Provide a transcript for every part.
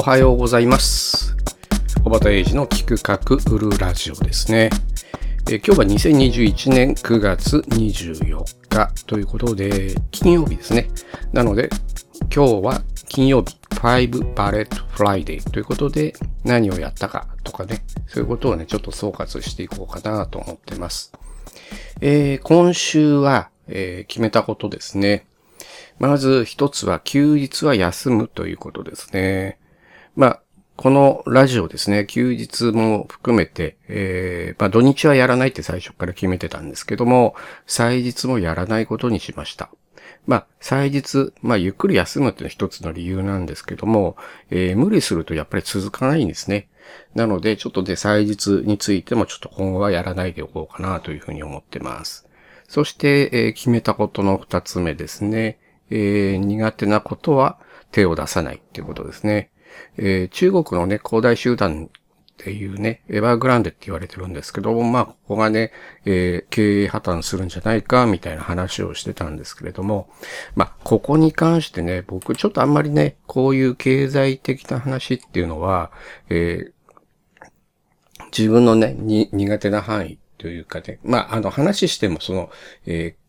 おはようございます。小畑英二の聞く書く売るラジオですね。え今日は2021年9月24日ということで、金曜日ですね。なので、今日は金曜日、5 Bullet Friday ということで、何をやったかとかね、そういうことをね、ちょっと総括していこうかなと思ってます。えー今週は、えー決めたことですね。まず一つは休日は休むということですね。まあ、このラジオですね、休日も含めて、えーまあ土日はやらないって最初から決めてたんですけども、祭日もやらないことにしました。まあ、祭日、まあ、ゆっくり休むっていうのは一つの理由なんですけども、えー無理するとやっぱり続かないんですね。なので、ちょっとで祭日についてもちょっと今後はやらないでおこうかなというふうに思ってます。そして、えー決めたことの二つ目ですね。えー苦手なことは手を出さないっていうことですね。えー中国のね、恒大集団っていうね、エバーグランデって言われてるんですけども、まあ、ここがね、えー経営破綻するんじゃないか、みたいな話をしてたんですけれども、まあ、ここに関してね、僕ちょっとあんまりね、こういう経済的な話っていうのは、えー自分のね、に苦手な範囲というかね、まあ、あの話してもその、えー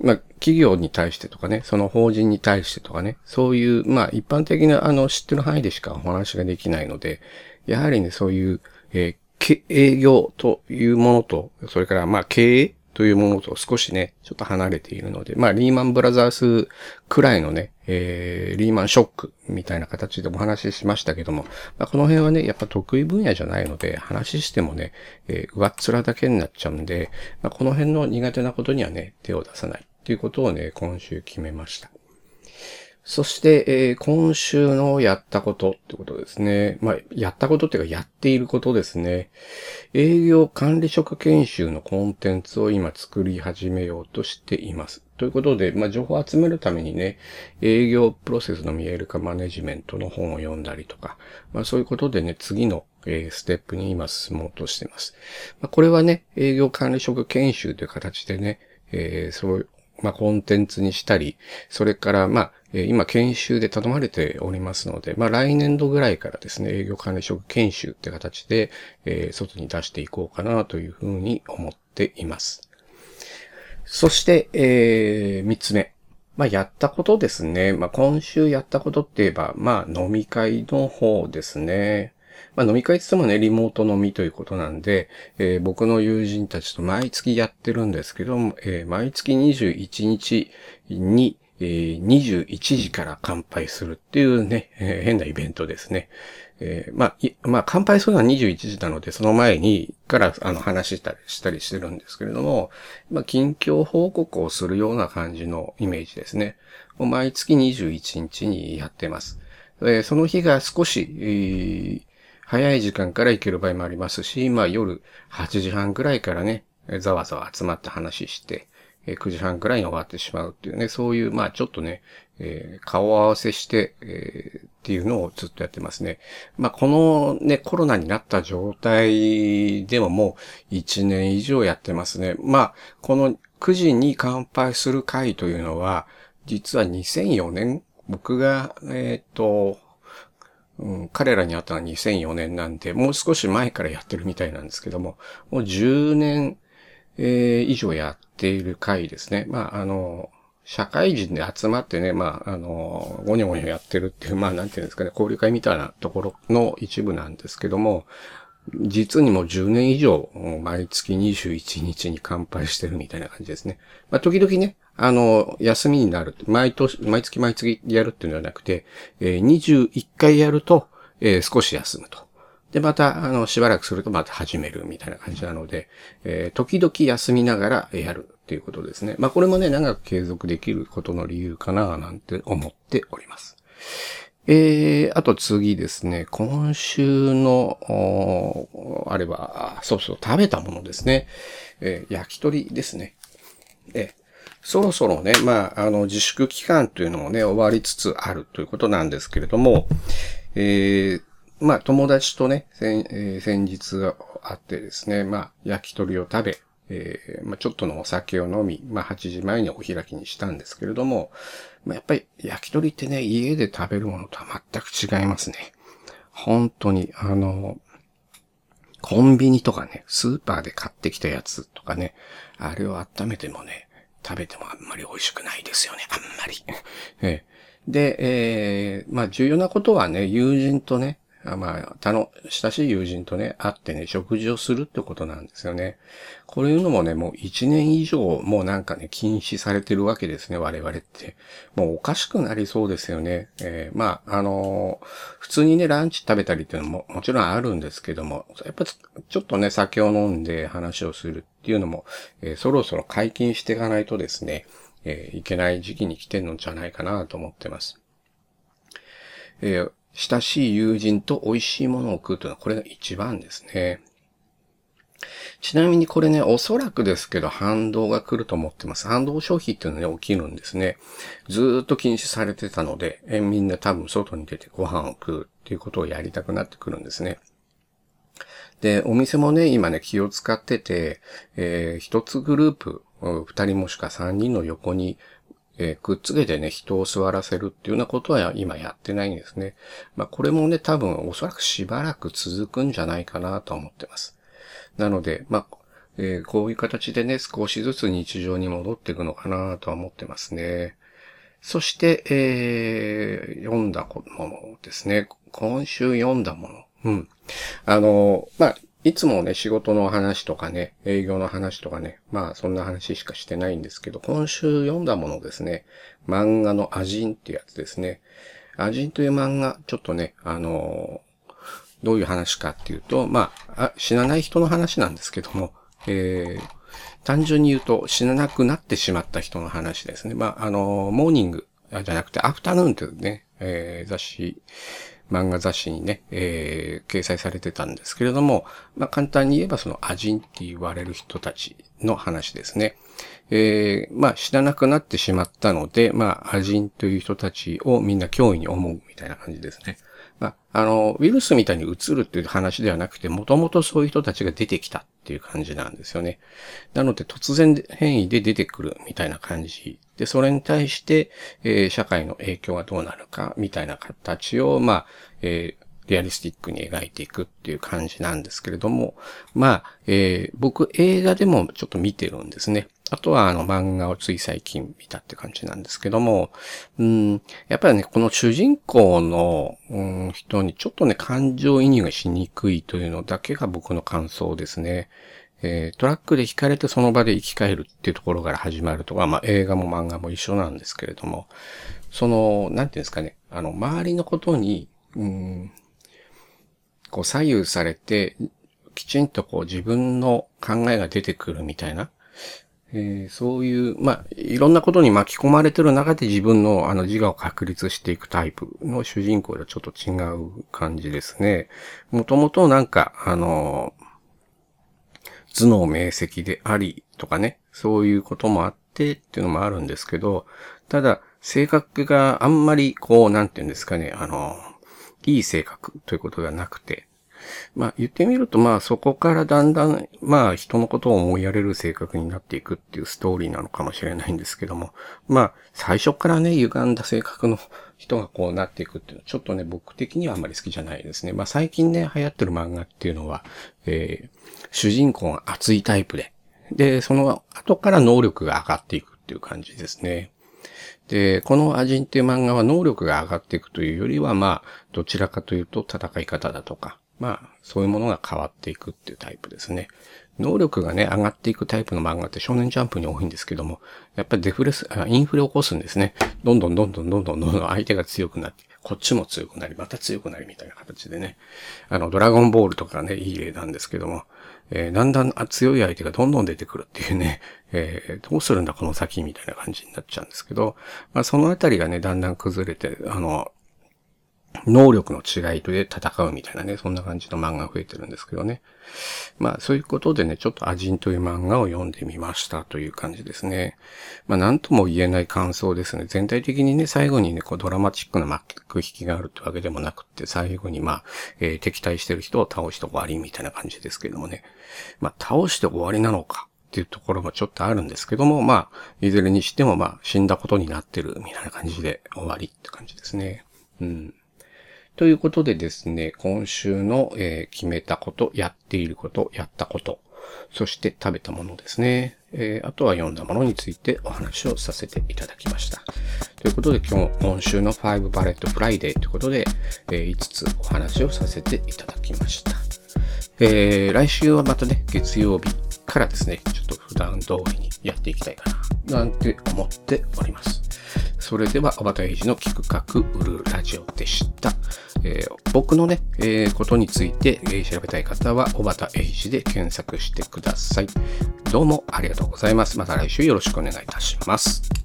まあ、企業に対してとかね、その法人に対してとかね、そういう、まあ、一般的な、あの、知ってる範囲でしかお話ができないので、やはりね、そういう、えー営業というものと、それから、まあ、経営というものと少しね、ちょっと離れているので、まあ、リーマンブラザースくらいのね、えーリーマンショックみたいな形でお話ししましたけども、まあ、この辺はね、やっぱ得意分野じゃないので、話してもね、えー上っ面だけになっちゃうんで、まあ、この辺の苦手なことにはね、手を出さない。っていうことをね、今週決めました。そして、えー今週のやったことってことですね。まあ、やったことっていうか、やっていることですね。営業管理職研修のコンテンツを今作り始めようとしています。ということで、まあ、情報を集めるためにね、営業プロセスの見える化マネジメントの本を読んだりとか、まあ、そういうことでね、次の、えステップに今進もうとしています。ま、これはね、営業管理職研修という形でね、えーそう、まあ、コンテンツにしたり、それから、まあ、今研修で頼まれておりますので、まあ、来年度ぐらいからですね、営業管理職研修って形で、えー外に出していこうかなというふうに思っています。そして、えー、三つ目。まあ、やったことですね。まあ、今週やったことって言えば、まあ、飲み会の方ですね。まあ、飲み会って言ってもね、リモート飲みということなんで、えー僕の友人たちと毎月やってるんですけども、えー毎月21日に、えー21時から乾杯するっていうね、えー変なイベントですね。えーまあ、まあ、乾杯するのは21時なので、その前に、から、あの、話したりしたりしてるんですけれども、まあ、近況報告をするような感じのイメージですね。毎月21日にやってます。えーその日が少し、早い時間から行ける場合もありますし、まあ夜8時半くらいからね、ざわざわ集まって話して、え9時半くらいに終わってしまうっていうね、そういう、まあちょっとね、えー顔合わせして、えーっていうのをずっとやってますね。まあこのね、コロナになった状態でももう1年以上やってますね。まあ、この9時に乾杯する会というのは、実は2004年、僕が、えっ、と、うん、彼らに会ったのは2004年なんで、もう少し前からやってるみたいなんですけども、もう10年、えー以上やっている会ですね。まあ、あの、社会人で集まってね、まあ、あの、ごにょごにょやってるっていう、まあ、なんていうんですかね、交流会みたいなところの一部なんですけども、実にもう10年以上、毎月21日に乾杯してるみたいな感じですね。まあ、時々ね、あの、休みになる。毎年、毎月毎月やるっていうのではなくて、えー21回やると、えー少し休むと。で、また、あの、しばらくするとまた始めるみたいな感じなので、えー時々休みながらやるっていうことですね。まあ、これもね、長く継続できることの理由かな、なんて思っております。えー、あと次ですね、今週の、あれは、そうそう、食べたものですね。えー焼き鳥ですね。えーそろそろね、まあ、あの、自粛期間というのもね、終わりつつあるということなんですけれども、えーまあ、友達とね、先,、えー先日あってですね、まあ、焼き鳥を食べ、えーまあ、ちょっとのお酒を飲み、まあ、8時前にお開きにしたんですけれども、まあ、やっぱり焼き鳥ってね、家で食べるものとは全く違いますね。本当に、あの、コンビニとかね、スーパーで買ってきたやつとかね、あれを温めてもね、食べてもあんまり美味しくないですよね、あんまり。えで、えー、まあ重要なことはね、友人とね、まあ、他の親しい友人とね、会ってね、食事をするってことなんですよね。こういうのもね、もう一年以上、もうなんかね、禁止されてるわけですね、我々って。もうおかしくなりそうですよね。えー、まあ、あのー、普通にね、ランチ食べたりっていうのももちろんあるんですけども、やっぱちょっとね、酒を飲んで話をするっていうのも、えー、そろそろ解禁していかないとですね、えいけない時期に来てるのじゃないかなと思ってます。えー、親しい友人と美味しいものを食うというのはこれが一番ですね。ちなみにこれね、おそらくですけど反動が来ると思ってます。反動消費っていうのはね、起きるんですね。ずーっと禁止されてたので、えみんな多分外に出てご飯を食うっていうことをやりたくなってくるんですね。で、お店もね、今ね、気を使ってて、えー、一つグループ、二人もしくは三人の横にえー、くっつけてね、人を座らせるっていうようなことは今やってないんですね。まあ、これもね、多分おそらくしばらく続くんじゃないかなと思ってます。なので、まあ、えー、こういう形でね、少しずつ日常に戻っていくのかなとは思ってますね。そして、えー、読んだものですね。今週読んだもの。うん。あの、まあ、いつもね、仕事の話とかね、営業の話とかね、まあそんな話しかしてないんですけど、今週読んだものですね、漫画のアジンってやつですね。アジンという漫画、ちょっとね、あのー、どういう話かっていうと、まあ死なない人の話なんですけども、えー、単純に言うと死ななくなってしまった人の話ですね。まあ、あの、モーニングじゃなくてアフタヌーンというね、えー、雑誌漫画雑誌にね、えー、掲載されてたんですけれども、まあ、簡単に言えばそのアジンって言われる人たちの話ですね。えー、まあ、知らなくなってしまったので、まあ、アジンという人たちをみんな脅威に思うみたいな感じですね。あ、あの、ウイルスみたいに移るっていう話ではなくて、もともとそういう人たちが出てきたっていう感じなんですよね。なので、突然変異で出てくるみたいな感じ。で、それに対して、えー、社会の影響がどうなるか、みたいな形を、まあ、えーリアリスティックに描いていくっていう感じなんですけれども、まあ、えー、僕映画でもちょっと見てるんですね。あとはあの漫画をつい最近見たって感じなんですけども、うん、やっぱりね、この主人公の、うん、人にちょっとね、感情移入がしにくいというのだけが僕の感想ですね。えー、トラックで引かれてその場で生き返るっていうところから始まるとか、まあ映画も漫画も一緒なんですけれども、その、なんていうんですかね、あの、周りのことに、うん、こう左右されて、きちんとこう自分の考えが出てくるみたいな、えー、そういう、まあ、いろんなことに巻き込まれてる中で自分のあの自我を確立していくタイプの主人公ではちょっと違う感じですね。もともとなんか、あの、頭脳明晰でありとかね、そういうこともあってっていうのもあるんですけど、ただ、性格があんまりこう、なんていうんですかね、あの、いい性格ということではなくて、まあ言ってみるとまあそこからだんだんまあ人のことを思いやれる性格になっていくっていうストーリーなのかもしれないんですけども、まあ最初からね歪んだ性格の人がこうなっていくっていうのはちょっとね僕的にはあんまり好きじゃないですね。まあ最近ね流行ってる漫画っていうのは、えー、主人公が熱いタイプで、で、その後から能力が上がっていくっていう感じですね。で、このアジンっていう漫画は能力が上がっていくというよりは、まあ、どちらかというと戦い方だとか、まあ、そういうものが変わっていくっていうタイプですね。能力がね、上がっていくタイプの漫画って少年ジャンプに多いんですけども、やっぱりデフレス、インフレを起こすんですね。どんどんどんどんどんどんどんどん相手が強くなって、こっちも強くなり、また強くなりみたいな形でね。あの、ドラゴンボールとかね、いい例なんですけども、えー、だんだん強い相手がどんどん出てくるっていうね、えー、どうするんだこの先みたいな感じになっちゃうんですけど、まあそのあたりがね、だんだん崩れて、あの、能力の違いとで戦うみたいなね、そんな感じの漫画が増えてるんですけどね。まあそういうことでね、ちょっとアジンという漫画を読んでみましたという感じですね。まあなんとも言えない感想ですね。全体的にね、最後にね、こうドラマチックな幕引きがあるってわけでもなくって、最後にまあ、えー、敵対してる人を倒して終わりみたいな感じですけどもね。まあ倒して終わりなのか。っていうところもちょっとあるんですけども、まあ、いずれにしてもまあ、死んだことになってるみたいな感じで終わりって感じですね。うん。ということでですね、今週の、えー、決めたこと、やっていること、やったこと、そして食べたものですね。えー、あとは読んだものについてお話をさせていただきました。ということで今日、今週の5 Bullet Friday ということで、えー、5つお話をさせていただきました。えー、来週はまたね、月曜日からですね、ちょっと普段通りにやっていきたいかな、なんて思っております。それでは、小畑英二の企画売るラジオでした。えー、僕のね、えー、ことについて、え、調べたい方は、小畑英二で検索してください。どうもありがとうございます。また来週よろしくお願いいたします。